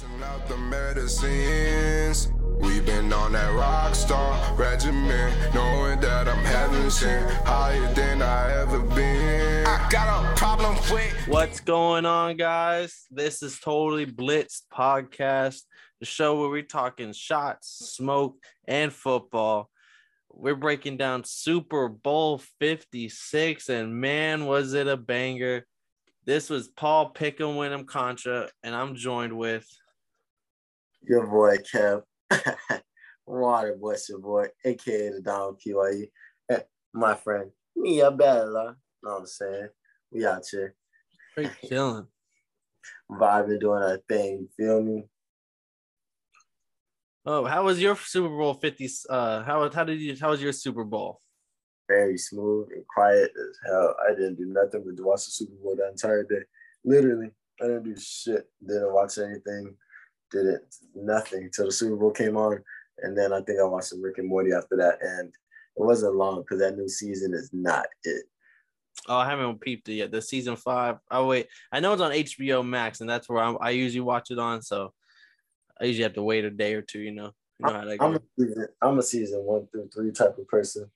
Passing out the medicines. We've been on that rock star regimen, knowing that I'm heaven sent, higher than I ever been. I got a problem with What's going on, guys? This is Totally Blitzed Podcast, the show where we're talking shots, smoke, and football. We're breaking down Super Bowl 56, and man, was it a banger! This was Paul Pickham Winham Contra, and I'm joined with Your boy Kev, Water Boy, your boy, aka the Don Eh, my friend Mia Bella. Know what I'm saying? We out here Straight chilling. vibing, doing our thing. You feel me? Oh, how was your Super Bowl 50? Uh, how how did you? How was your Super Bowl? Very smooth and quiet as hell. I didn't do nothing but watch the Super Bowl that entire day. Literally, I didn't do shit. Didn't watch anything. Didn't nothing till the Super Bowl came on, and then I think I watched some Rick and Morty after that. And it wasn't long because that new season is not it. Oh, I haven't peeped it yet. The season five. Oh wait, I know it's on HBO Max, and that's where I'm, I usually watch it on. So I usually have to wait a day or two. You know, you know how that I'm a season, I'm a season one through three type of person.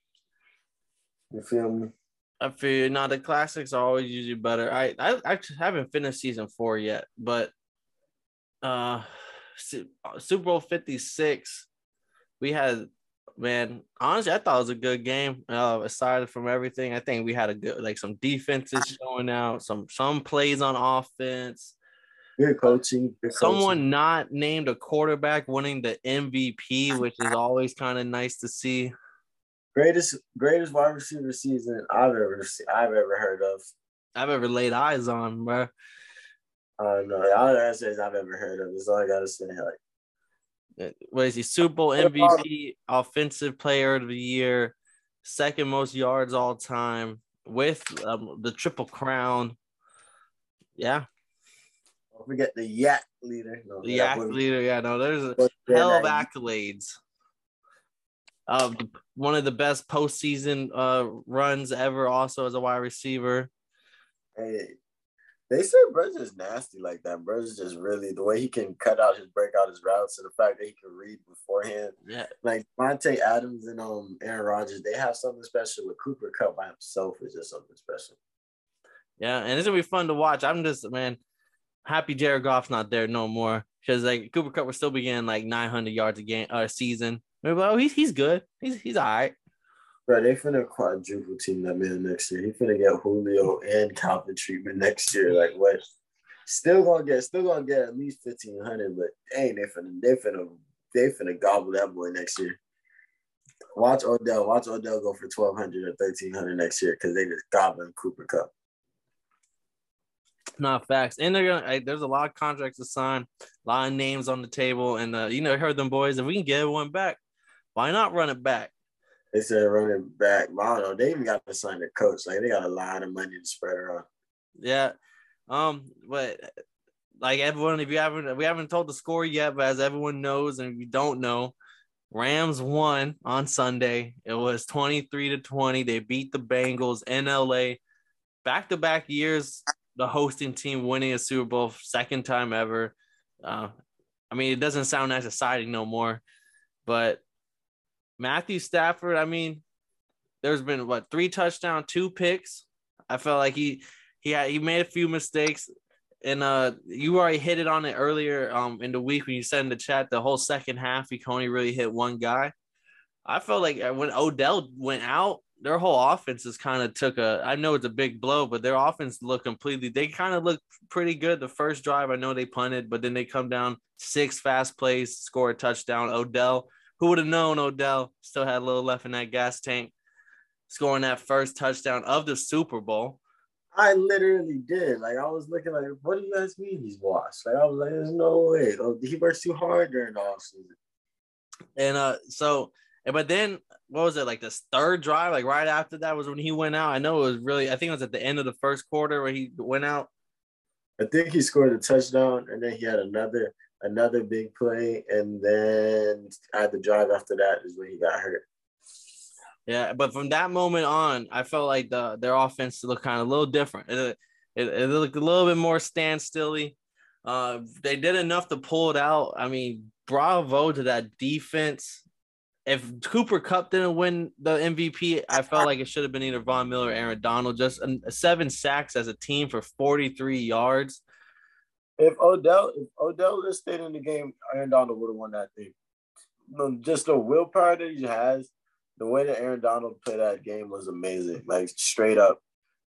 You feel me? I feel now the classics are always usually better. I I actually haven't finished season four yet, but uh, Super Bowl Fifty Six, we had man. Honestly, I thought it was a good game. Uh, aside from everything, I think we had a good like some defenses showing out, some some plays on offense. Good coaching. Good Someone not named a quarterback winning the MVP, which is always kind of nice to see. greatest greatest wide receiver season I've ever I've ever heard of. I've ever laid eyes on, bro. I don't know. All say is I've ever heard of. That's all I gotta say. Like what is he? Super Bowl MVP, Offensive Player of the Year, second most yards all time with um, the Triple Crown. Yeah, don't forget the YAC leader. No, the was- leader. Yeah, no, there's a hell of accolades. Um, one of the best postseason uh runs ever, also as a wide receiver. Hey, they say Bruce is nasty like that. Bruce is just really the way he can cut out his break out his routes and the fact that he can read beforehand. Yeah, Like Monte Adams and um Aaron Rodgers, they have something special. With Cooper Kupp by himself is just something special. yeah, and it's gonna be fun to watch. I'm just man happy Jared Goff's not there no more because like Cooper Kupp will still be getting like 900 yards a game or a season. Oh he's he's good. He's he's all right. Bro, they finna quadruple team that man next year. He finna get Julio and Calvin treatment next year. Like what? Still gonna get, still gonna get at least fifteen hundred, but dang, they finna, they finna, they finna gobble that boy next year. Watch Odell, watch Odell go for twelve hundred or thirteen hundred next year because they just gobbling Cooper Kupp. Not facts. And they're gonna like, there's a lot of contracts to sign, a lot of names on the table, and uh, you know heard them boys. If we can get one back, why not run it back? They said running back, know. They even got to sign their coach. Like they got a lot of money to spread around. Yeah. Um, but like everyone, if you haven't we haven't told the score yet, but as everyone knows, and if you don't know, Rams won on Sunday. It was 23 to 20. They beat the Bengals in LA. Back to back years, the hosting team winning a Super Bowl, second time ever. Uh, I mean, it doesn't sound as exciting no more, but Matthew Stafford, I mean, there's been what three touchdown, two picks. I felt like he he had, he made a few mistakes, and uh, you already hit it on it earlier um in the week when you said in the chat the whole second half he only really hit one guy. I felt like uh, when Odell went out, their whole offense just kind of took a. I know it's a big blow, but their offense looked completely. They kind of looked pretty good the first drive. I know they punted, but then they come down six fast plays, score a touchdown. Odell, who would have known Odell still had a little left in that gas tank, scoring that first touchdown of the Super Bowl. I literally did. Like I was looking like, what do you guys mean he's washed? Like I was like, there's no way. Oh, he works too hard during the offseason. And uh, so, but then what was it like this third drive? Like right after that was when he went out. I know it was really. I think it was at the end of the first quarter where he went out. I think he scored a touchdown, and then he had another another big play, and then at the drive after that is when he got hurt. Yeah, but from that moment on, I felt like the their offense looked kind of a little different. It, it, it looked a little bit more standstilly. Uh, they did enough to pull it out. I mean, bravo to that defense. If Cooper Kupp didn't win the MVP, I felt like it should have been either Von Miller or Aaron Donald. Just seven sacks as a team for 43 yards. If Odell, if Odell had stayed in the game, Aaron Donald would have won that thing. Just the willpower that he has, the way that Aaron Donald played that game was amazing. Like straight up,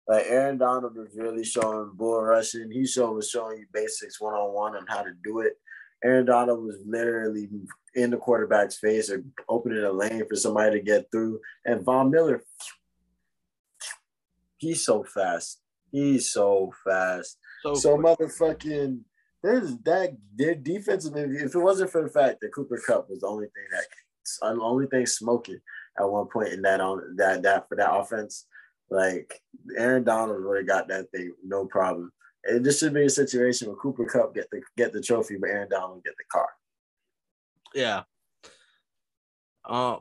like Aaron Donald was really showing bull rushing. He showed was showing you basics one on one and how to do it. Aaron Donald was literally in the quarterback's face or opening a lane for somebody to get through. And Von Miller, he's so fast. He's so fast. So, so motherfucking there's that their defensive if it wasn't for the fact that Cooper Kupp was the only thing that the only thing smoking at one point in that on that that for that offense, like Aaron Donald really got that thing no problem. And this should be a situation where Cooper Kupp get the get the trophy, but Aaron Donald get the car. Yeah. Uh,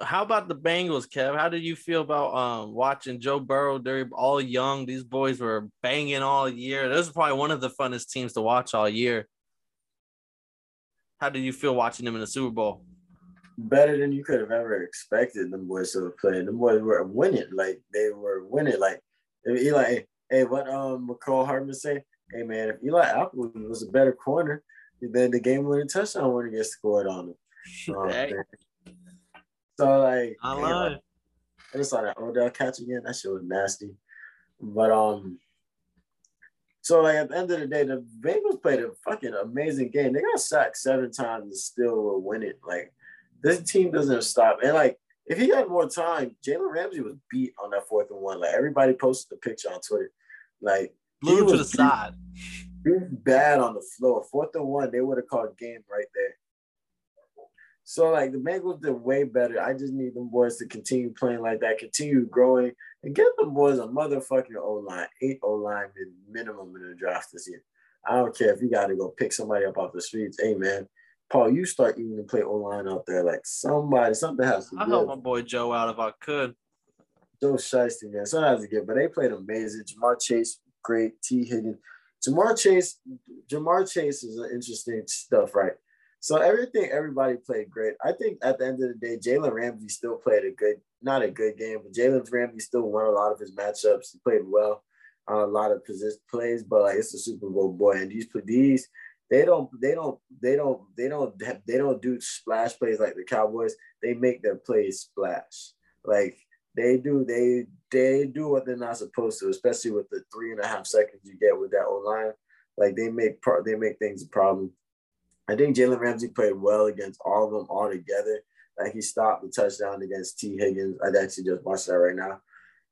how about the Bengals, Kev? How did you feel about um, watching Joe Burrow? They're all young. These boys were banging all year. This is probably one of the funnest teams to watch all year. How did you feel watching them in the Super Bowl? Better than you could have ever expected them boys to have played. Them boys were winning. Like they were winning. Like Eli, hey, what um Mecole Hardman say? Hey man, if Eli Apple was a better corner, then the game winning touchdown wouldn't get scored on him. Um, hey. So like, I love it. I just saw that Odell catch again. That shit was nasty. But um, so like at the end of the day, the Bengals played a fucking amazing game. They got sacked seven times and still were winning. Like this team doesn't stop. And like if he had more time, Jalen Ramsey was beat on that fourth and one. Like everybody posted the picture on Twitter. Like blew to the beat, side. He was bad on the floor. Fourth and one, they would have called game right there. So like the Bengals did way better. I just need them boys to continue playing like that, continue growing, and get them boys a motherfucking O line, eight O line minimum in the draft this year. I don't care if you got to go pick somebody up off the streets. Hey man, Paul, you start even to play O line out there. Like somebody, something has to. I help my boy Joe out if I could. Joe Shiesty, man, something has to get. But they played amazing. Ja'Marr Chase, great. Tee Higgins, Ja'Marr Chase, Ja'Marr Chase is an interesting stuff, right? So everything, everybody played great. I think at the end of the day, Jalen Ramsey still played a good, not a good game, but Jalen Ramsey still won a lot of his matchups. He played well on a lot of position plays, but like it's a Super Bowl boy, and these these they don't they don't they don't they don't they don't do splash plays like the Cowboys. They make their plays splash. Like they do they they do what they're not supposed to, especially with the three and a half seconds you get with that O line. Like they make pro- they make things a problem. I think Jalen Ramsey played well against all of them all together. Like he stopped the touchdown against Tee Higgins. I actually just watched that right now.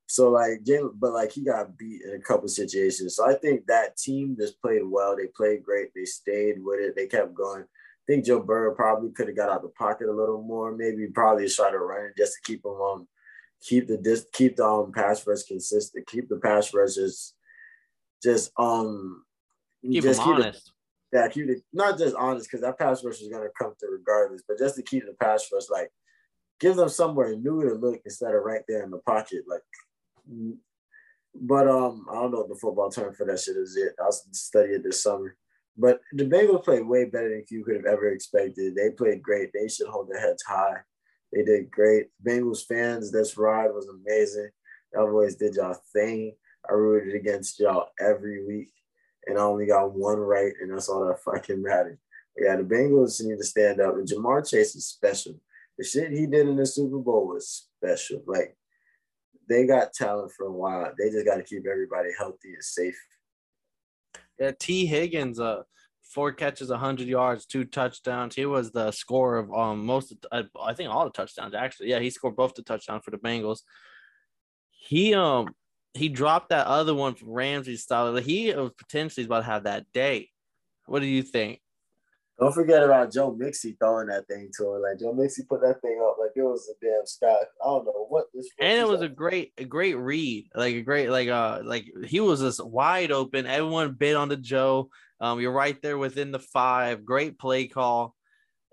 So like Jalen, but like he got beat in a couple situations. So I think that team just played well. They played great. They stayed with it. They kept going. I think Joe Burrow probably could have got out the pocket a little more. Maybe probably try to run it just to keep him um keep the dis keep the um pass rush consistent. Keep the pass rushes just um keep just keep honest. Yeah, keep it not just honest because that pass rush is gonna come through regardless, but just to keep the pass rush like give them somewhere new to look instead of right there in the pocket. Like, but um, I don't know what the football term for that shit is yet. I'll study it this summer. But the Bengals played way better than you could have ever expected. They played great. They should hold their heads high. They did great. Bengals fans, this ride was amazing. Y'all did y'all thing. I rooted against y'all every week and I only got one right, and that's all that fucking mattered. Yeah, the Bengals need to stand up, and Ja'Marr Chase is special. The shit he did in the Super Bowl was special. Like they got talent for a while. They just got to keep everybody healthy and safe. Yeah, Tee Higgins, uh, four catches, hundred yards, two touchdowns. He was the scorer of um most. Of, uh, I think all the touchdowns actually. Yeah, he scored both the touchdowns for the Bengals. He um he dropped that other one from Ramsey style. He was potentially about to have that day. What do you think? Don't forget about Joe Mixon throwing that thing to him. Like Joe Mixon put that thing up like it was a damn sky. I don't know what this. And it was a great, a great read. Like a great, like uh, like he was just wide open. Everyone bid on the Joe. Um, you're right there within the five. Great play call.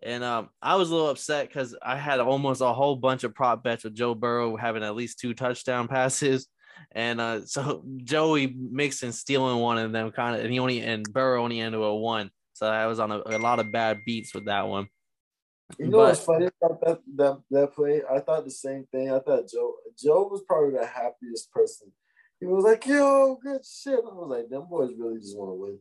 And um, I was a little upset because I had almost a whole bunch of prop bets with Joe Burrow having at least two touchdown passes. And uh, so Joey Mixon stealing one of them kind of, and he only and Burrow only ended a one. So I was on a, a lot of bad beats with that one. You know but, what's funny about that, that that play? I thought the same thing. I thought Joe Joe was probably the happiest person. He was like, "Yo, good shit." I was like, "Them boys really just want to win."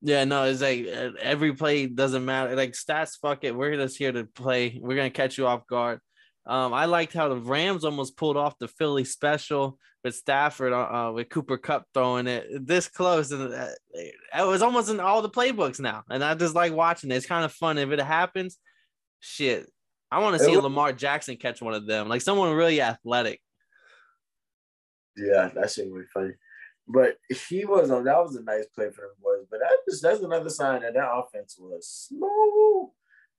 Yeah, no, it's like every play doesn't matter. Like stats, fuck it. We're just here to play. We're gonna catch you off guard. Um, I liked how the Rams almost pulled off the Philly special with Stafford uh, uh with Cooper Kupp throwing it this close, and uh, it was almost in all the playbooks now. And I just like watching it. It's kind of fun if it happens. Shit, I want to see was, Lamar Jackson catch one of them, like someone really athletic. Yeah, that shit would be funny. But he was on. That was a nice play for the boys. But that just that's another sign that that offense was slow.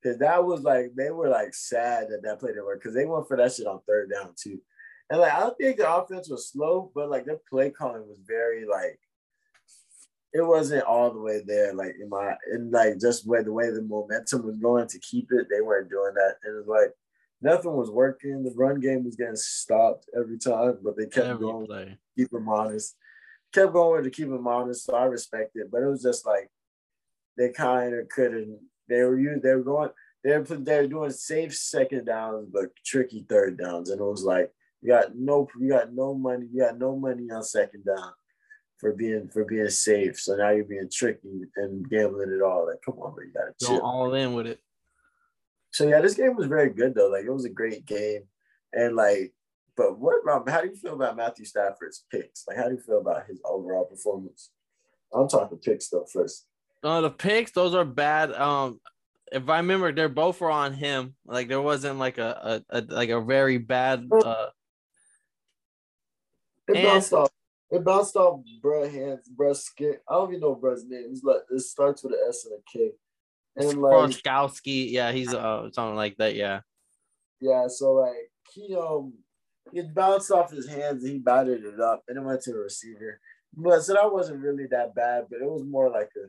Cause that was like they were like sad that that play didn't work because they went for that shit on third down too. And like I don't think the offense was slow, but like their play calling was very like it wasn't all the way there. Like in my in like just where the way the momentum was going to keep it, they weren't doing that. And it was like nothing was working. The run game was getting stopped every time, but they kept every going, play. keep them honest. Kept going to keep them honest. So I respect it. But it was just like they kind of couldn't. They were you. They were going. They were they were doing safe second downs, but tricky third downs, and it was like you got no you got no money. You got no money on second down for being for being safe. So now you're being tricky and gambling it all. Like, come on, bro, you gotta chill. Go all in with it. So yeah, this game was very good though. Like it was a great game, and like, but what about how do you feel about Matthew Stafford's picks? Like, how do you feel about his overall performance? I'm talking picks though first. Uh, the picks, those are bad. Um, if I remember, they're both were on him. Like there wasn't like a, a, a like a very bad. Uh, it bounced off. It bounced off bruh hands, bruh skin. I don't even know bruh's name. He's like it starts with an S and a K. And like yeah, he's uh something like that, yeah. Yeah, so like he um it bounced off his hands and he batted it up and it went to the receiver. But so that wasn't really that bad, but it was more like a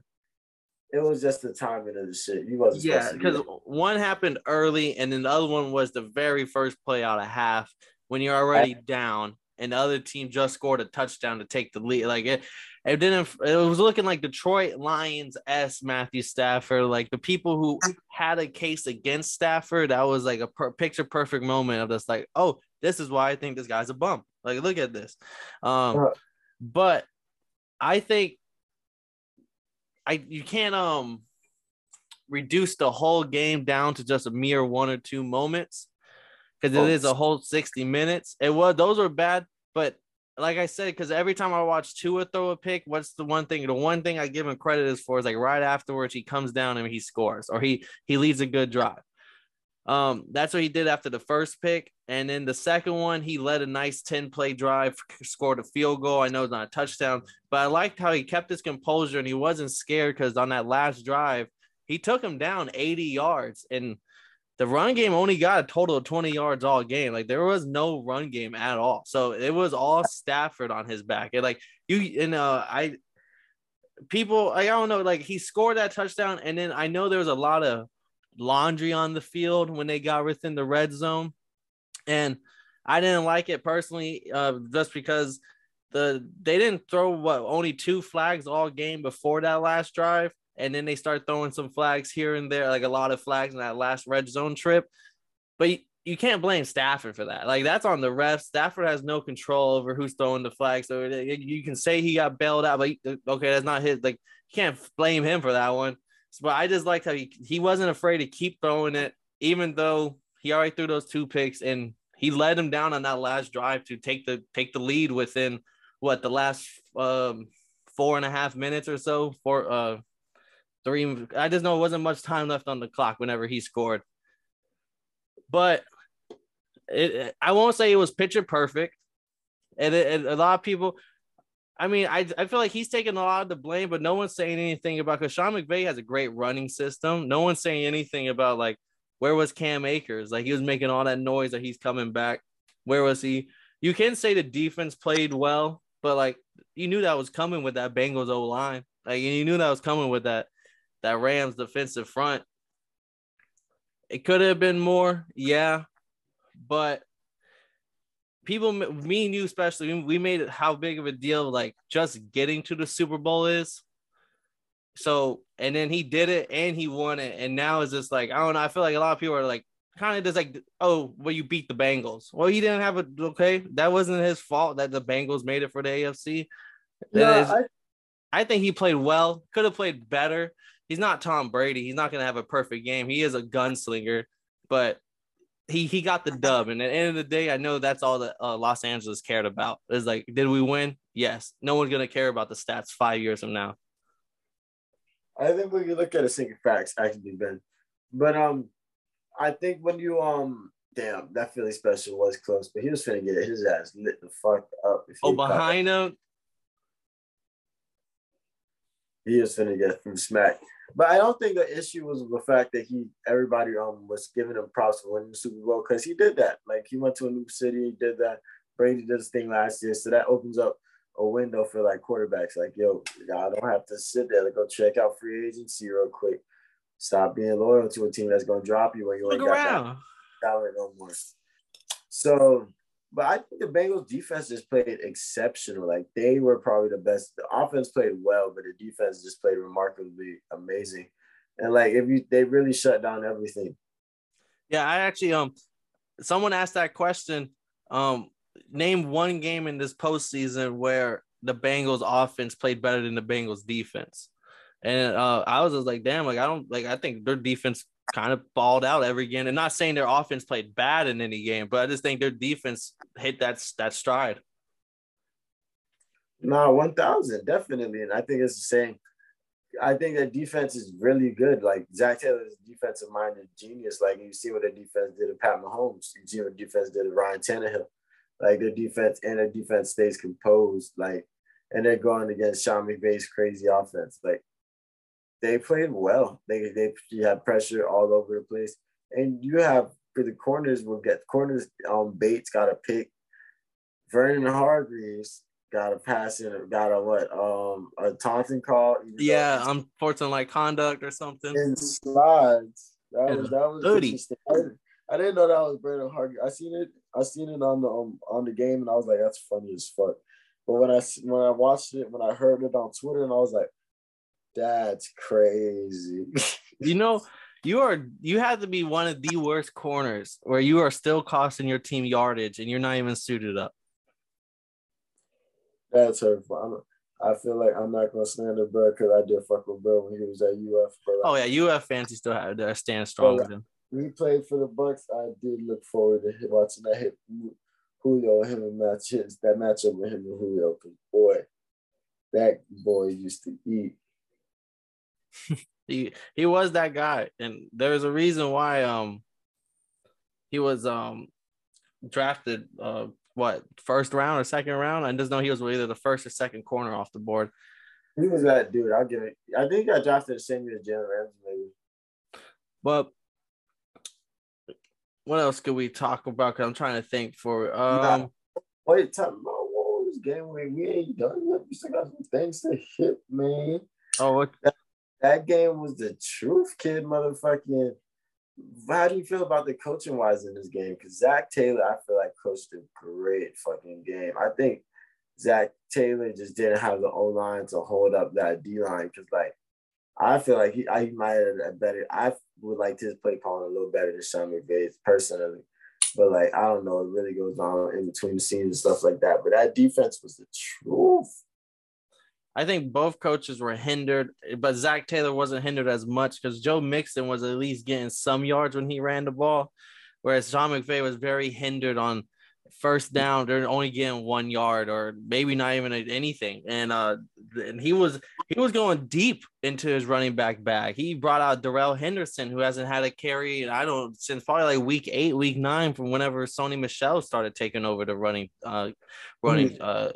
it was just the timing of the shit. He wasn't yeah, because one happened early and then the other one was the very first play out of half when you're already down and the other team just scored a touchdown to take the lead. Like it, it didn't. It was looking like Detroit Lions s Matthew Stafford. Like the people who had a case against Stafford, that was like a per- picture perfect moment of this. Like, oh, this is why I think this guy's a bump. Like, look at this. Um, but I think I you can't um reduce the whole game down to just a mere one or two moments because it is a whole 60 minutes. It was those were bad, but like I said, because every time I watch Tua throw a pick, what's the one thing? The one thing I give him credit is for is like right afterwards he comes down and he scores or he he leads a good drive. Um, that's what he did after the first pick, and then the second one he led a nice ten play drive, scored a field goal. I know it's not a touchdown, but I liked how he kept his composure and he wasn't scared because on that last drive he took him down eighty yards and the run game only got a total of 20 yards all game. Like there was no run game at all. So it was all Stafford on his back. And like you and uh I people I don't know, like he scored that touchdown, and then I know there was a lot of laundry on the field when they got within the red zone. And I didn't like it personally, uh, just because the they didn't throw what only two flags all game before that last drive and then they start throwing some flags here and there, like a lot of flags in that last red zone trip. But you, you can't blame Stafford for that. Like that's on the refs. Stafford has no control over who's throwing the flag. So you can say he got bailed out, but okay, that's not his. Like you can't blame him for that one. But I just like how he, he wasn't afraid to keep throwing it, even though he already threw those two picks and he led him down on that last drive to take the take the lead within what the last um, four and a half minutes or so. For uh, three. I just know it wasn't much time left on the clock whenever he scored. But it, I won't say it was picture perfect. And, it, and, a lot of people, I mean, I, I feel like he's taking a lot of the blame, but no one's saying anything about because Sean McVay has a great running system. No one's saying anything about like where was Cam Akers? Like he was making all that noise that he's coming back. Where was he? You can say the defense played well, but like you knew that was coming with that Bengals O line. Like you knew that was coming with that that Rams defensive front. It could have been more, yeah, but people, me and you especially, we made it how big of a deal like just getting to the Super Bowl is. So, and then he did it and he won it. And now it's just like, I don't know. I feel like a lot of people are like, kind of just like, oh, well, you beat the Bengals. Well, he didn't have a, okay. That wasn't his fault that the Bengals made it for the AFC. Yeah, I, I think he played well, could have played better. He's not Tom Brady. He's not going to have a perfect game. He is a gunslinger, but he he got the dub. And at the end of the day, I know that's all that uh, Los Angeles cared about. Is like, did we win? Yes. No one's gonna care about the stats five years from now. I think when you look at a single facts, actually, Ben. But um, I think when you um, damn, that Philly special was close, but he was finna get his ass lit the fuck up. oh, behind him. He was finna get from smack. But I don't think the issue was the fact that he everybody um was giving him props for winning the Super Bowl because he did that. Like he went to a new city, he did that. Brady did this thing last year, so that opens up a window for like quarterbacks. Like yo, I don't have to sit there. to go check out free agency real quick. Stop being loyal to a team that's gonna drop you when you ain't Look got around. that talent no more. So but I think the Bengals defense just played exceptional. Like they were probably the best. The offense played well, but the defense just played remarkably amazing. And like if you they really shut down everything. Yeah, I actually um someone asked that question. Um name one game in this postseason where the Bengals offense played better than the Bengals defense. And uh, I was just like, damn, like I don't like I think their defense kind of balled out every game. And not saying their offense played bad in any game, but I just think their defense hit that that stride. No, one thousand definitely, and I think it's the same. I think that defense is really good. Like Zac Taylor's defensive mind is genius. Like you see what the defense did to Pat Mahomes. You see what defense did to Ryan Tannehill. Like their defense and their defense stays composed. Like and they're going against Sean McVay's crazy offense. Like they played well. They they had pressure all over the place, and you have for the corners will get corners. Um, Bates got a pick. Vernon Hargreaves got a pass and got a what? Um, a taunting call. Yeah, I'm unfortunate like conduct or something. And slides. That was that was interesting. I, I, didn't know that was Vernon Hargreaves. I seen it. I seen it on the um, on the game, and I was like, that's funny as fuck. But when I when I watched it, when I heard it on Twitter, and I was like, that's crazy. you know, you are you have to be one of the worst corners where you are still costing your team yardage and you're not even suited up. That's hurtful. I feel like I'm not gonna stand up bro because I did fuck with bro when he was at UF. But oh yeah, UF fans still have to stand strong with him. We played for the Bucs. I did look forward to watching that hit Julio and him and matches that matchup with him and Julio. Cause boy, that boy used to eat. he he was that guy, and there's a reason why um he was um drafted uh what first round or second round. I just know he was either the first or second corner off the board. He was that dude. I'll give it. I think I drafted the same year as Jalen Ramsey, maybe. But what else could we talk about? Cause I'm trying to think for um. Nah. Wait, talk about what was game? We, we ain't done yet. We still got some things to hit, man. Oh, what? That game was the truth, kid. Motherfucking. How do you feel about the coaching wise in this game? Because Zac Taylor, I feel like coached a great fucking game. I think Zac Taylor just didn't have the O line to hold up that D line. Because like, I feel like he, I, he might have better. I would like his play calling a little better than Sean McVay personally. But like, I don't know. It really goes on in between the scenes and stuff like that. But that defense was the truth. I think both coaches were hindered, but Zac Taylor wasn't hindered as much because Joe Mixon was at least getting some yards when he ran the ball, whereas Sean McVay was very hindered on first down. They're only getting one yard or maybe not even anything, and uh, and he was he was going deep into his running back bag. He brought out Darrell Henderson, who hasn't had a carry, I don't since probably like week eight, week nine, from whenever Sony Michel started taking over the running uh running mm-hmm. uh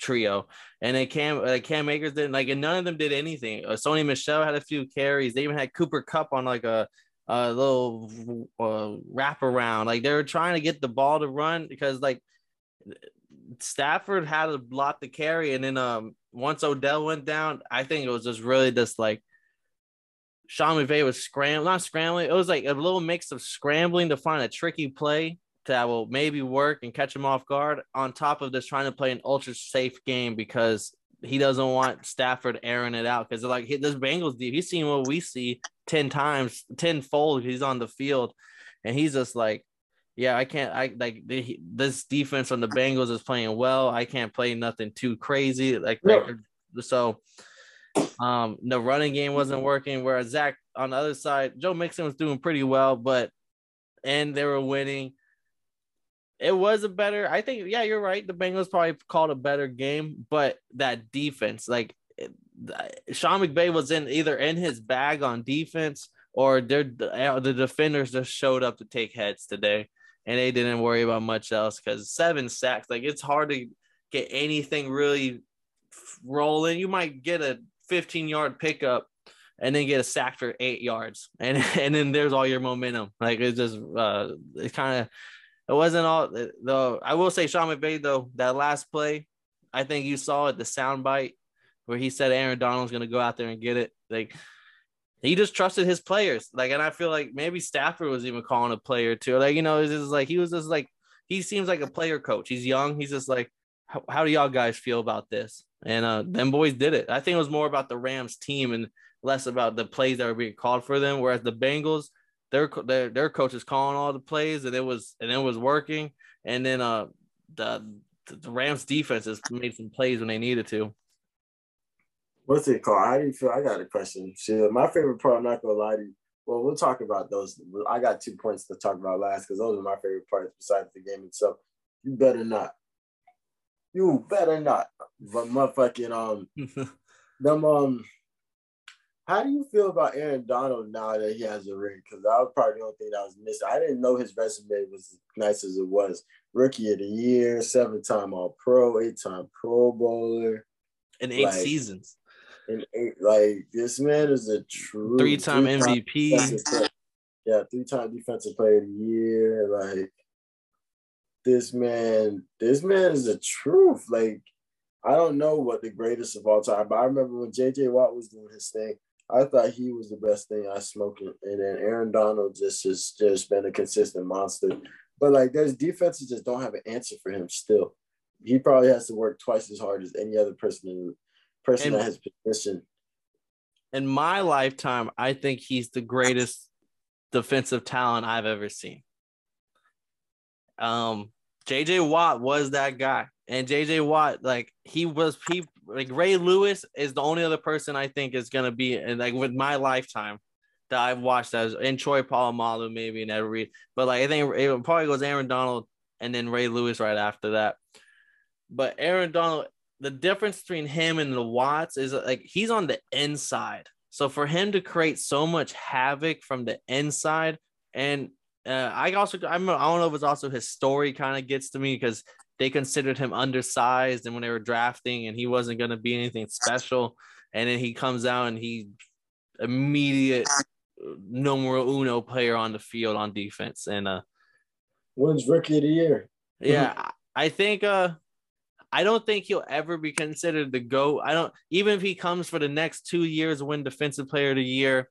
trio. And then Cam uh, Cam Akers didn't like, and none of them did anything. Uh, Sony Michel had a few carries. They even had Cooper Kupp on like a a little uh, wrap around. Like they were trying to get the ball to run because like Stafford had a lot to carry, and then um once Odell went down, I think it was just really just like Sean McVay was scrambling, not scrambling. It was like a little mix of scrambling to find a tricky play that will maybe work and catch him off guard. On top of this, trying to play an ultra safe game because he doesn't want Stafford airing it out because like this Bengals deep. He's seen what we see ten times, tenfold. He's on the field, and he's just like, yeah, I can't. I like this defense on the Bengals is playing well. I can't play nothing too crazy. Like, like so. Um, the running game wasn't working. Whereas Zac on the other side, Joe Mixon was doing pretty well, but and they were winning. It was a better, I think, yeah, you're right. The Bengals probably called a better game, but that defense, like Sean McVay was in either in his bag on defense or they're, the defenders just showed up to take heads today and they didn't worry about much else because seven sacks, like it's hard to get anything really rolling. You might get a 15 yard pickup and then get a sack for eight yards, and and then there's all your momentum. Like it's just uh, it kind of it wasn't all though. I will say Sean McVay though that last play, I think you saw it the sound bite where he said Aaron Donald's gonna go out there and get it. Like he just trusted his players. Like, and I feel like maybe Stafford was even calling a player too. Like, you know, it's just like he was just like he seems like a player coach. He's young. He's just like, how, how do y'all guys feel about this? And uh, them boys did it. I think it was more about the Rams team and less about the plays that were being called for them. Whereas the Bengals, their their their coach is calling all the plays and it was and it was working. And then uh the the Rams defense has made some plays when they needed to. What's it called? How do you feel? I got a question. See, my favorite part, I'm not gonna lie to you. Well, we'll talk about those. I got two points to talk about last because those are my favorite parts besides the game itself. You better not. You better not. But motherfucking um them um how do you feel about Aaron Donald now that he has a ring? Because that was probably the only thing that was missing. I didn't know his resume was as nice as it was. Rookie of the year, seven time All Pro, eight time Pro Bowler, in eight like, seasons. In eight, like this man is a true three time MVP. Yeah, three time Defensive Player of the Year. Like this man, this man is the truth. Like I don't know what the greatest of all time, but I remember when JJ Watt was doing his thing. I thought he was the best thing I smoked. And then Aaron Donald just has just been a consistent monster. But like there's defenses just don't have an answer for him still. He probably has to work twice as hard as any other person in, person and, that has position. In my lifetime, I think he's the greatest defensive talent I've ever seen. Um, JJ Watt was that guy. And JJ Watt, like he was he like Ray Lewis is the only other person I think is gonna be like with my lifetime that I've watched as and Troy Polamalu maybe and every but like I think it probably goes Aaron Donald and then Ray Lewis right after that. But Aaron Donald, the difference between him and the Watts is like he's on the inside. So for him to create so much havoc from the inside, and uh, I also I'm, I don't know if it's also his story kind of gets to me because they considered him undersized and when they were drafting and he wasn't going to be anything special and then he comes out and he immediate numero uno player on the field on defense and uh wins rookie of the year yeah i think uh I don't think he'll ever be considered the GOAT. I don't even if he comes for the next two years, win defensive player of the year.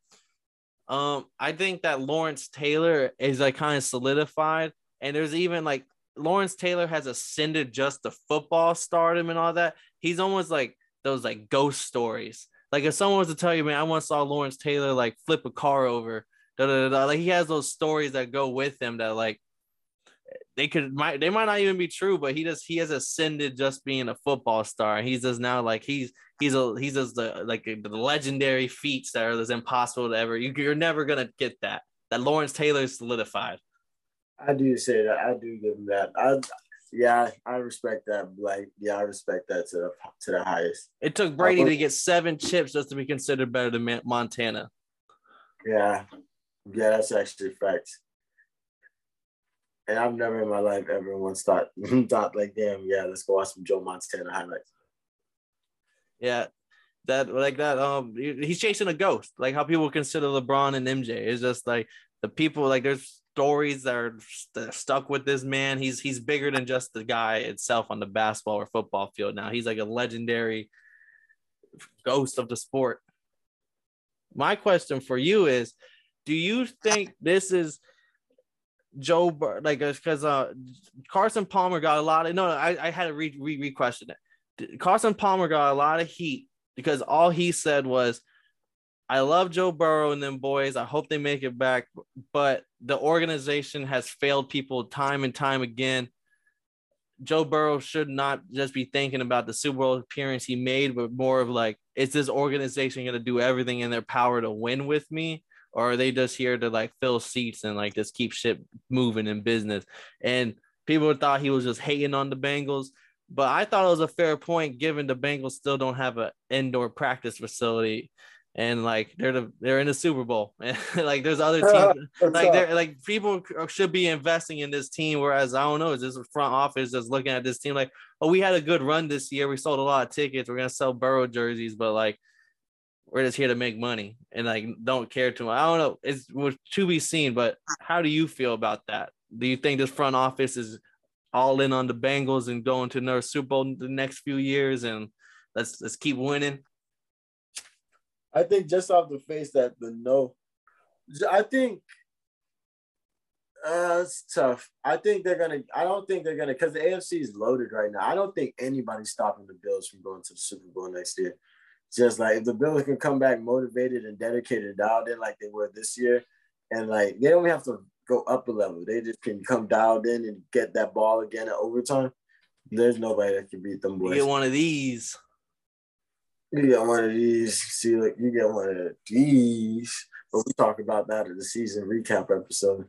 Um, I think that Lawrence Taylor is like kind of solidified. And there's even like Lawrence Taylor has ascended just the football stardom and all that. He's almost like those like ghost stories. Like if someone was to tell you, man, I once saw Lawrence Taylor like flip a car over, da, da, da, like he has those stories that go with him that like they could might they might not even be true, but he just he has ascended just being a football star. He's just now like he's he's a he's just the like the legendary feats that are just impossible to ever you, you're never gonna get that. That Lawrence Taylor solidified. I do say that. I do give him that. I yeah, I respect that. Like, yeah, I respect that to the to the highest. It took Brady to get seven chips just to be considered better than Montana. Yeah, yeah, that's actually facts. And I've never in my life ever once thought thought like, damn, yeah, let's go watch some Joe Montana highlights. Yeah, that like that. Um, he's chasing a ghost, like how people consider LeBron and MJ. It's just like the people like there's stories that are st- stuck with this man. He's he's bigger than just the guy itself on the basketball or football field. Now he's like a legendary ghost of the sport. My question for you is, do you think this is Joe Bur- like because uh Carson Palmer got a lot of no I, I had to re, re question it. Carson Palmer got a lot of heat because all he said was I love Joe Burrow and them boys. I hope they make it back, but the organization has failed people time and time again. Joe Burrow should not just be thinking about the Super Bowl appearance he made, but more of like, is this organization going to do everything in their power to win with me? Or are they just here to like fill seats and like just keep shit moving in business? And people thought he was just hating on the Bengals. But I thought it was a fair point given the Bengals still don't have an indoor practice facility and like they're the they're in the Super Bowl, and like there's other teams like they're like people uh, should be investing in this team. Whereas I don't know, is this front office just looking at this team like, oh, we had a good run this year, we sold a lot of tickets, we're gonna sell Burrow jerseys, but like we're just here to make money and like don't care too much. I don't know, it's to be seen, but how do you feel about that? Do you think this front office is all in on the Bengals and going to another Super Bowl the next few years and let's let's keep winning? I think just off the face that the no, I think uh, it's tough. I think they're gonna. I don't think they're gonna because the AFC is loaded right now. I don't think anybody's stopping the Bills from going to the Super Bowl next year. Just like if the Bills can come back motivated and dedicated, dialed in like they were this year, and like they don't have to go up a level. They just can come dialed in and get that ball again at overtime. There's nobody that can beat them boys. You get one of these. You get one of these. See, like you get one of these. But we talk about that in the season recap episode.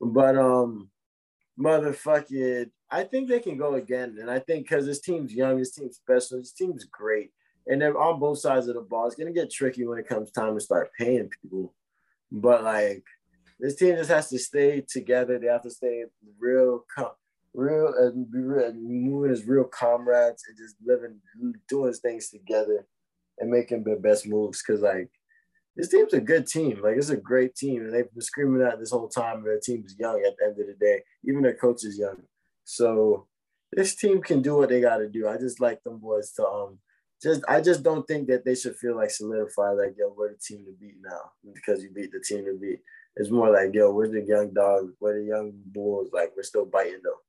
But um, motherfucking, I think they can go again, and I think because this team's young, this team's special, this team's great, and they're on both sides of the ball. It's gonna get tricky when it comes time to start paying people. But like, this team just has to stay together. They have to stay real, real, and be real, moving as real comrades, and just living, doing things together and making the best moves. Cause like this team's a good team. Like it's a great team, and they've been screaming that this whole time. Their team's young at the end of the day. Even their coach is young. So this team can do what they got to do. I just like them boys to um. Just I just don't think that they should feel like solidified like yo we're the team to beat now because you beat the team to beat. It's more like yo we're the young dogs, we're the young bulls. Like we're still biting though.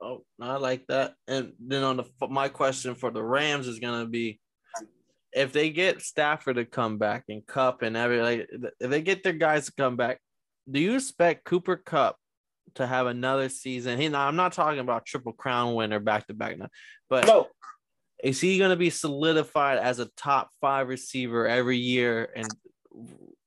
Oh, I like that. And then on the my question for the Rams is gonna be, if they get Stafford to come back and Kupp and every like, if they get their guys to come back, do you expect Cooper Kupp to have another season? He, now, I'm not talking about triple crown winner back to back now, but no. is he gonna be solidified as a top five receiver every year and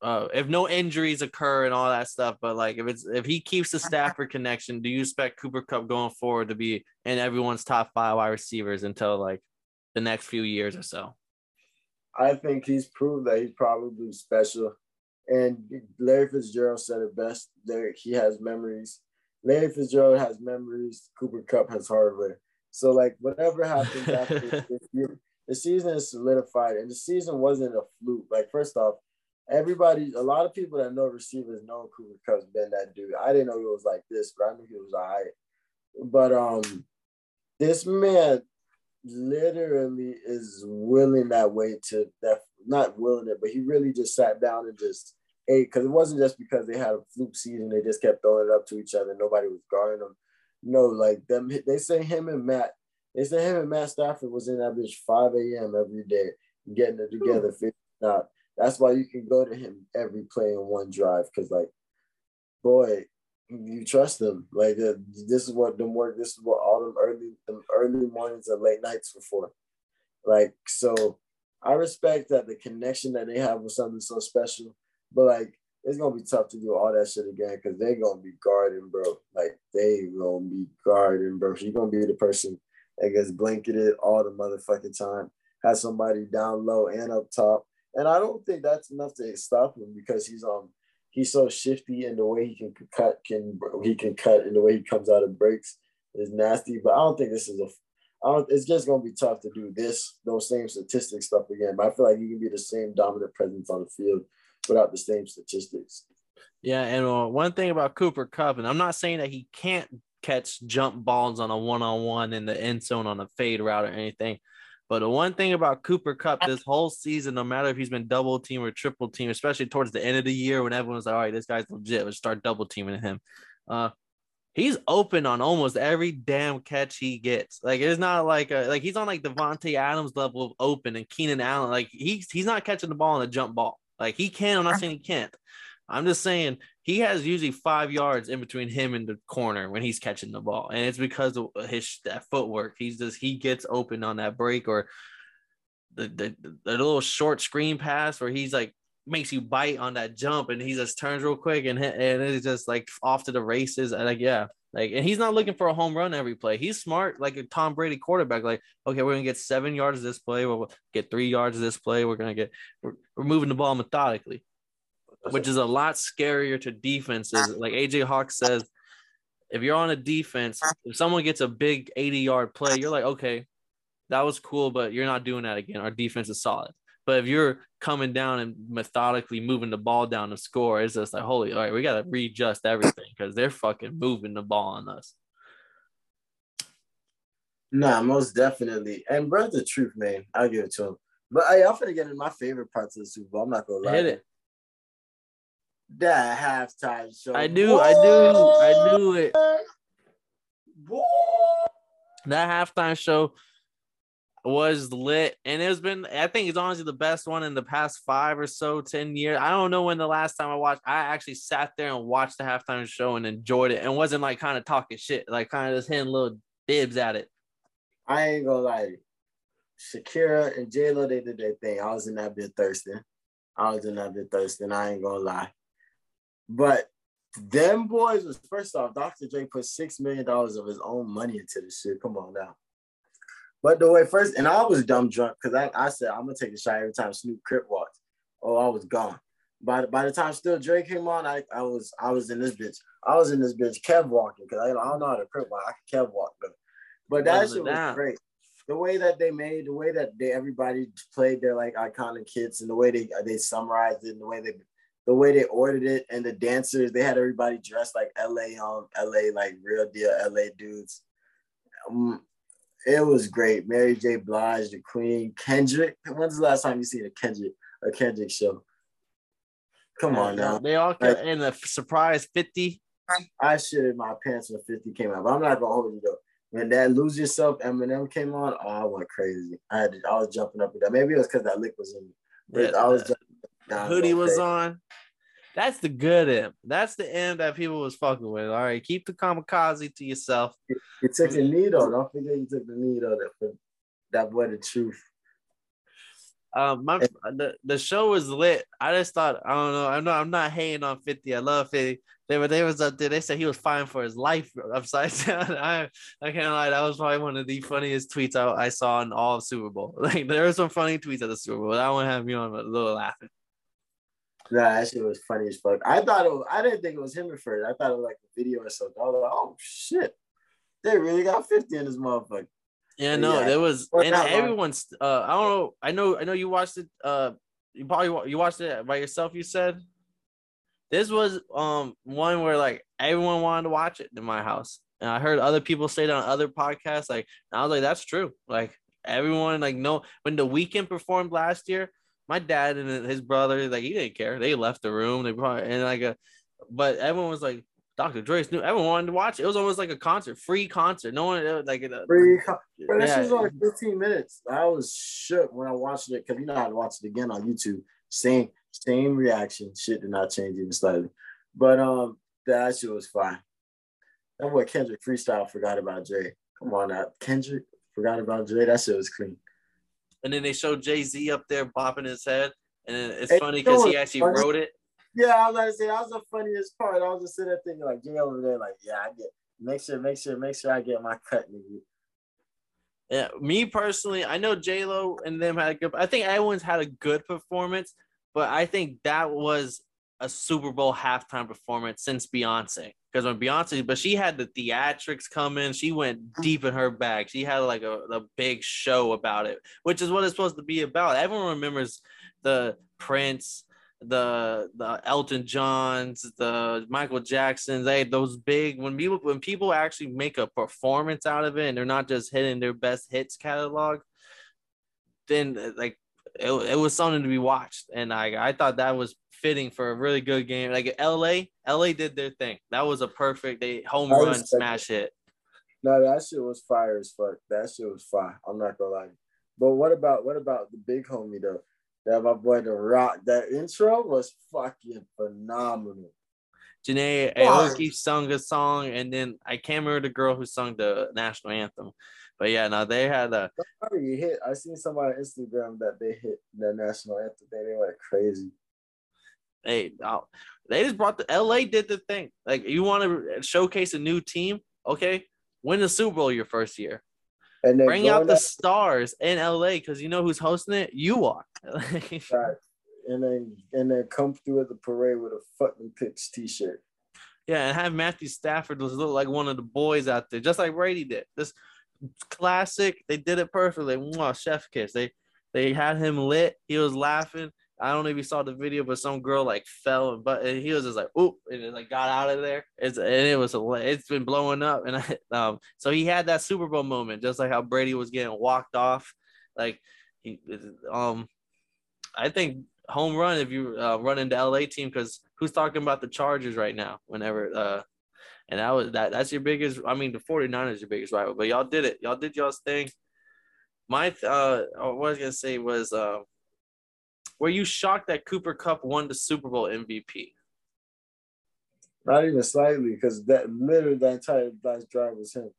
uh, if no injuries occur and all that stuff. But like if it's if he keeps the Stafford connection, do you expect Cooper Kupp going forward to be in everyone's top five wide receivers until like the next few years or so? I think he's proved that he's probably special. And Larry Fitzgerald said it best. There he has memories. Larry Fitzgerald has memories. Cooper Kupp has hardware. So like whatever happens after this year, the season is solidified, and the season wasn't a fluke. Like first off, everybody, a lot of people that know receivers know Cooper Kupp's been that dude. I didn't know he was like this, but I knew he was all right. But um, this man literally is willing that way to that not willing it, but he really just sat down and just ate because it wasn't just because they had a fluke season, they just kept throwing it up to each other, nobody was guarding them. No, like them they say him and Matt, they say him and Matt Stafford was in that bitch 5 a.m. every day, getting it together, figuring out that's why you can go to him every play in one drive because, like, boy, you trust them. Like, uh, this is what them work. This is what all them early, them early mornings and late nights were for. Like, so I respect that the connection that they have with something so special, but like, it's gonna be tough to do all that shit again because they're gonna be guarding, bro. Like, they gonna be guarding, bro. You're gonna be the person that gets blanketed all the motherfucking time. Has somebody down low and up top and I don't think that's enough to stop him because he's um he's so shifty in the way he can cut can he can cut in the way he comes out of breaks is nasty. But I don't think this is a I don't, it's just gonna be tough to do this those same statistics stuff again. But I feel like you can be the same dominant presence on the field without the same statistics. Yeah, and uh, one thing about Cooper Kupp, and I'm not saying that he can't catch jump balls on a one on one in the end zone on a fade route or anything, But the one thing about Cooper Kupp this whole season, no matter if he's been double team or triple team, especially towards the end of the year when everyone's like, all right, this guy's legit, let's start double teaming him. Uh, he's open on almost every damn catch he gets. Like it's not like a, like he's on like Davante Adams level of open and Keenan Allen. Like he's he's not catching the ball on a jump ball. Like he can. I'm not saying he can't. I'm just saying he has usually five yards in between him and the corner when he's catching the ball, and it's because of his that footwork. He's just he gets open on that break or the the, the little short screen pass where he's like makes you bite on that jump, and he just turns real quick and and it's just like off to the races. And like yeah, like and he's not looking for a home run every play. He's smart, like a Tom Brady quarterback. Like okay, we're gonna get seven yards of this play. We'll get three yards of this play. We're gonna get we're, we're moving the ball methodically which is a lot scarier to defenses. Like AJ Hawk says, if you're on a defense, if someone gets a big 80 yard play, you're like, okay, that was cool, but you're not doing that again. Our defense is solid. But if you're coming down and methodically moving the ball down to score, it's just like, holy, all right, we got to readjust everything because they're fucking moving the ball on us. Nah, most definitely. And bro, the truth, man. I'll give it to him. But I, I'm gonna get in my favorite parts of the Super Bowl. I'm not gonna lie. Hit it. That halftime show. I knew, I knew, I knew it. Boy. That halftime show was lit, and it's been. I think it's honestly the best one in the past five or so, ten years. I don't know when the last time I watched. I actually sat there and watched the halftime show and enjoyed it, and wasn't like kind of talking shit, like kind of just hitting little dibs at it. I ain't gonna lie. Shakira and J Lo, they did their thing. I was in that bit thirsting. I was in that bit thirsting. I ain't gonna lie. But them boys was first off, Dr. Dre put six million dollars of his own money into this shit. Come on now. But the way first, and I was dumb drunk because I, I said I'm gonna take a shot every time Snoop Crip walked. Oh, I was gone. By the, by the time Still Dre came on, I, I was I was in this bitch. I was in this bitch Kev walking because I, I don't know how to Crip walk. I can Kev walk though. But that Wasn't shit was that? great. The way that they made, the way that they everybody played their like iconic hits, and the way they they summarized it, and the way they the way they ordered it, and the dancers they had everybody dressed like LA um LA like real deal LA dudes. Um, it was great. Mary J. Blige, the Queen, Kendrick. When's the last time you seen a Kendrick a Kendrick show? Come on now. They all Like- in a surprise 50. I shitted my pants when 50 came out, but I'm not gonna hold you though. When that Lose Yourself Eminem came on, oh, I went crazy. I had to, I was jumping up and down. Maybe it was because that lick was in me. Yeah, I was the jumping up and down. hoodie was on. That's the good M. That's the M that people was fucking with. All right, keep the kamikaze to yourself. You took the knee though. Don't forget you took the knee though. That, that boy the truth. Um, my the, the show was lit. I just thought I don't know. I'm not I'm not hating on 50. I love 50. They were they was up there. They said he was fighting for his life upside down. I I can't lie. That was probably one of the funniest tweets I, I saw in all of Super Bowl. Like there were some funny tweets at the Super Bowl. That one had me on a little laughing. Nah, that shit was funny as fuck. I thought it was, I didn't think it was him at first. I thought it was like a video or something. I was like, oh shit. They really got 50 in this motherfucker. Yeah, no, Yeah. there was, and everyone's. Uh, I don't know. I know. I know you watched it. Uh, you probably you watched it by yourself. You said this was um one where like everyone wanted to watch it in my house, and I heard other people say that on other podcasts. Like, I was like, that's true. Like everyone, like no, when the Weeknd performed last year, my dad and his brother, like he didn't care. They left the room. They probably and like a, but everyone was like. Dr. Dre's new. Everyone wanted to watch it. It was almost like a concert, free concert. No one uh, like uh, Free co- Bro, that yeah. shit was like 15 minutes. I was shook when I watched it because you know how to watch it again on YouTube. Same, same reaction. Shit did not change even slightly. But um, that shit was fine. That boy Kendrick freestyle forgot about Dre. Come on now. Kendrick forgot about Dre. That shit was clean. And then they showed Jay Z up there bopping his head, and it's Hey, funny because he actually funny? wrote it. Yeah, I was to say that was the funniest part. I was just sitting there thinking like Jay over there, like, yeah, I get make sure, make sure, make sure I get my cut, nigga. Yeah, me personally, I know J Lo and them had a good. I think everyone's had a good performance, but I think that was a Super Bowl halftime performance since Beyonce. Because when Beyonce, but she had the theatrics coming, she went mm. deep in her bag. She had like a, a big show about it, which is what it's supposed to be about. Everyone remembers the Prince, the the Elton Johns, the Michael Jacksons. They those big when people when people actually make a performance out of it and they're not just hitting their best hits catalog. then like it, it was something to be watched, and I I thought that was fitting for a really good game. Like L.A. L.A. did their thing. That was a perfect they home I run smash hit. No, that shit was fire as fuck. That shit was fire. I'm not gonna lie. But what about what about the big homie though? That my boy the Rock. That intro was fucking phenomenal. Jhené. Aiko sung a song, and then I can't remember the girl who sung the national anthem. But yeah, now they had a Somebody hit. I seen somebody on Instagram that they hit the national anthem. They they went crazy. They uh, they just brought the LA did the thing. Like you want to showcase a new team, okay? Win the Super Bowl your first year. And Bring out the up- stars in LA because you know who's hosting it. You are. Right. And then and then come through at the parade with a fucking Picks t-shirt. Yeah, and have Matthew Stafford just look like one of the boys out there, just like Brady did. This classic, they did it perfectly. Mwah, chef kiss. They they had him lit. He was laughing. I don't know if you saw the video, but some girl like fell and but and he was just like oop and it like got out of there. It's and it was it's been blowing up and I, um so he had that Super Bowl moment just like how Brady was getting walked off. Like he um I think home run if you uh, run into LA team because who's talking about the Chargers right now? Whenever uh, and that was that that's your biggest. I mean, the 49ers is your biggest rival, but y'all did it. Y'all did y'all's thing. My uh, what I was gonna say was uh, were you shocked that Cooper Kupp won the Super Bowl MVP? Not even slightly, because that literally the entire last drive was him.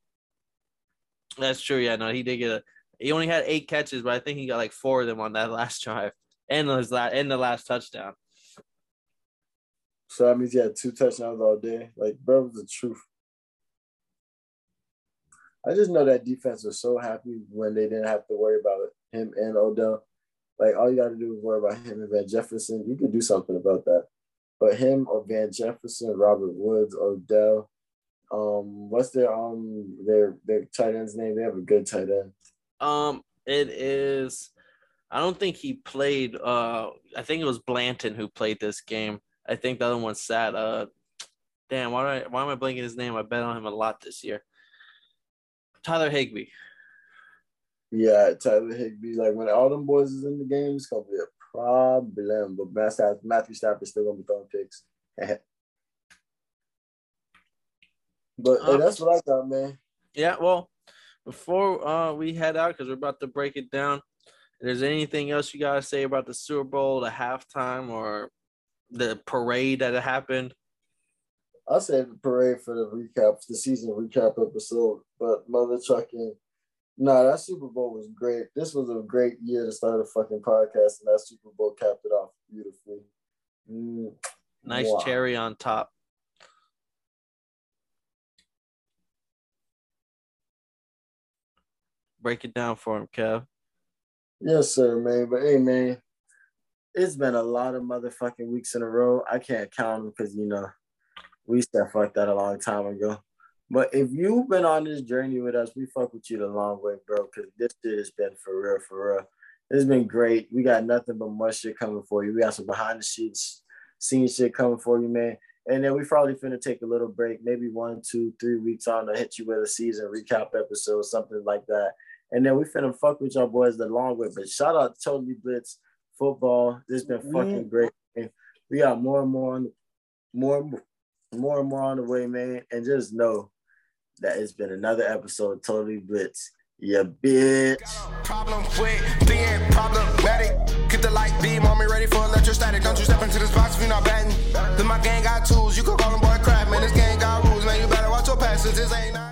That's true. Yeah, no, he did get a. He only had eight catches, but I think he got like four of them on that last drive and his last and the last touchdown. So that means he had two touchdowns all day. Like, bro, was the truth. I just know that defense was so happy when they didn't have to worry about him and Odell. Like, all you got to do is worry about him and Van Jefferson. You could do something about that. But him or Van Jefferson, Robert Woods, Odell, um, what's their um their their tight end's name? They have a good tight end. Um, it is. I don't think he played. Uh, I think it was Blanton who played this game. I think the other one sat. Uh, damn, why do I, why am I blanking his name? I bet on him a lot this year. Tyler Higbee. Yeah, Tyler Higbee. Like when all them boys is in the game, it's gonna be a problem. But Matthew Matthew Stafford's still gonna be throwing picks. but hey, Um, that's what I got, man. Yeah, well, before uh, we head out, because we're about to break it down, if there's anything else you gotta say about the Super Bowl, the halftime, or the parade that happened? I'll save the parade for the recap, the season recap episode. But mother trucking, no, that Super Bowl was great. This was a great year to start a fucking podcast, and that Super Bowl capped it off beautifully. Mm, Nice Wow. cherry on top. Break it down for him, Kev. Yes, sir, man. But hey, man, it's been a lot of motherfucking weeks in a row. I can't count them because you know we said fuck that a long time ago. But if you've been on this journey with us, we fuck with you the long way, bro. Because this shit has been for real, for real. It's been great. We got nothing but more shit coming for you. We got some behind the scenes, scene shit coming for you, man. And then we probably finna take a little break, maybe one, two, three weeks on to hit you with a season recap episode, something like that. And then we finna fuck with y'all boys the long way. But shout out to Totally Blitz football. This has been mm-hmm. fucking great. We got more and more on more and more, more and more on the way, man. And just know that it's been another episode Totally Blitz. Yeah, bitch. Problem with being problematic. Get the light beam on me ready for electrostatic. Don't you step into this box if you're not batting. Then my gang got tools. You could call them boy crap, man. This gang got rules, man. You better watch your passes. This ain't not.